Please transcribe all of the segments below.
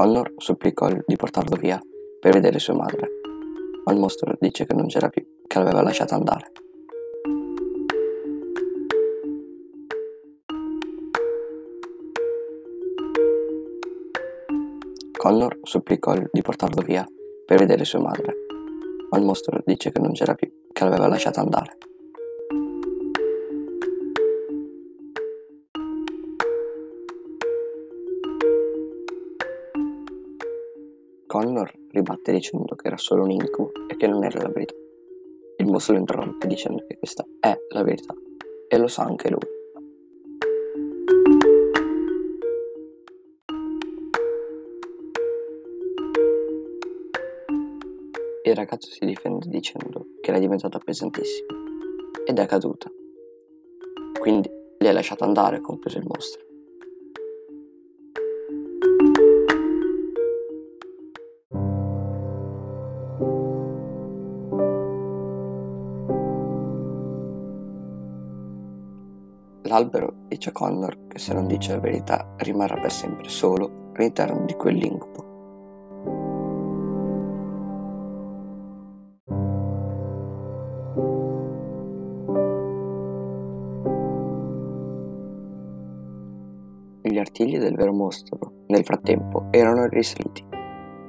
Connor supplicò di portarlo via per vedere sua madre, ma il mostro dice che non c'era più, che l'aveva lasciata andare. Connor supplicò di portarlo via per vedere sua madre, ma il mostro dice che non c'era più, che l'aveva lasciata andare. Connor ribatte dicendo che era solo un incubo e che non era la verità. Il mostro lo interrompe dicendo che questa è la verità e lo sa anche lui. Il ragazzo si difende dicendo che era diventata pesantissima ed è caduta. Quindi li ha lasciato andare, compreso il mostro. L'albero dice a Connor che se non dice la verità rimarrà per sempre solo all'interno di quell'incubo. Gli artigli del vero mostro, nel frattempo, erano risaliti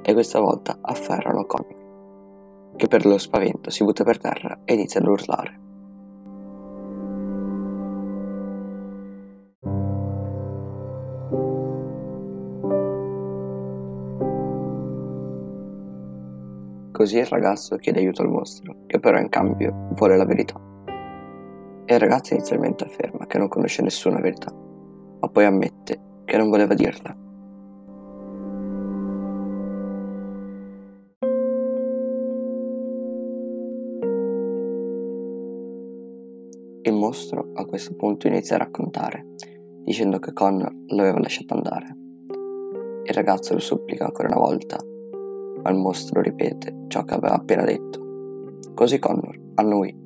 e questa volta afferrano Connor, che per lo spavento si butta per terra e inizia ad urlare. Così il ragazzo chiede aiuto al mostro, che però in cambio vuole la verità. E il ragazzo inizialmente afferma che non conosce nessuna verità, ma poi ammette che non voleva dirla. Il mostro a questo punto inizia a raccontare, dicendo che Connor l'aveva lasciato andare. Il ragazzo lo supplica ancora una volta ma il mostro ripete ciò che aveva appena detto. Così Connor, noi.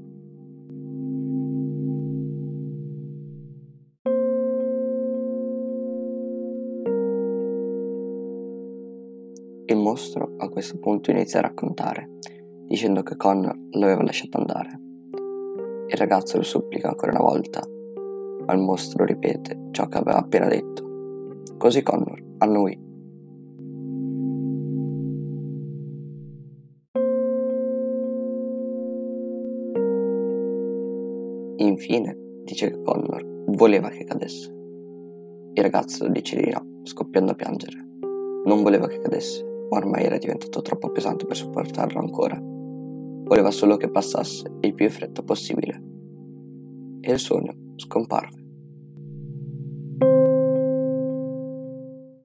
Il mostro a questo punto inizia a raccontare, dicendo che Connor l'aveva lasciato andare. Il ragazzo lo supplica ancora una volta, ma il mostro ripete ciò che aveva appena detto. Così Connor, a Infine dice che Connor voleva che cadesse. Il ragazzo dice di no, scoppiando a piangere. Non voleva che cadesse, ma ormai era diventato troppo pesante per sopportarlo ancora. Voleva solo che passasse il più in fretta possibile. E il sogno scomparve.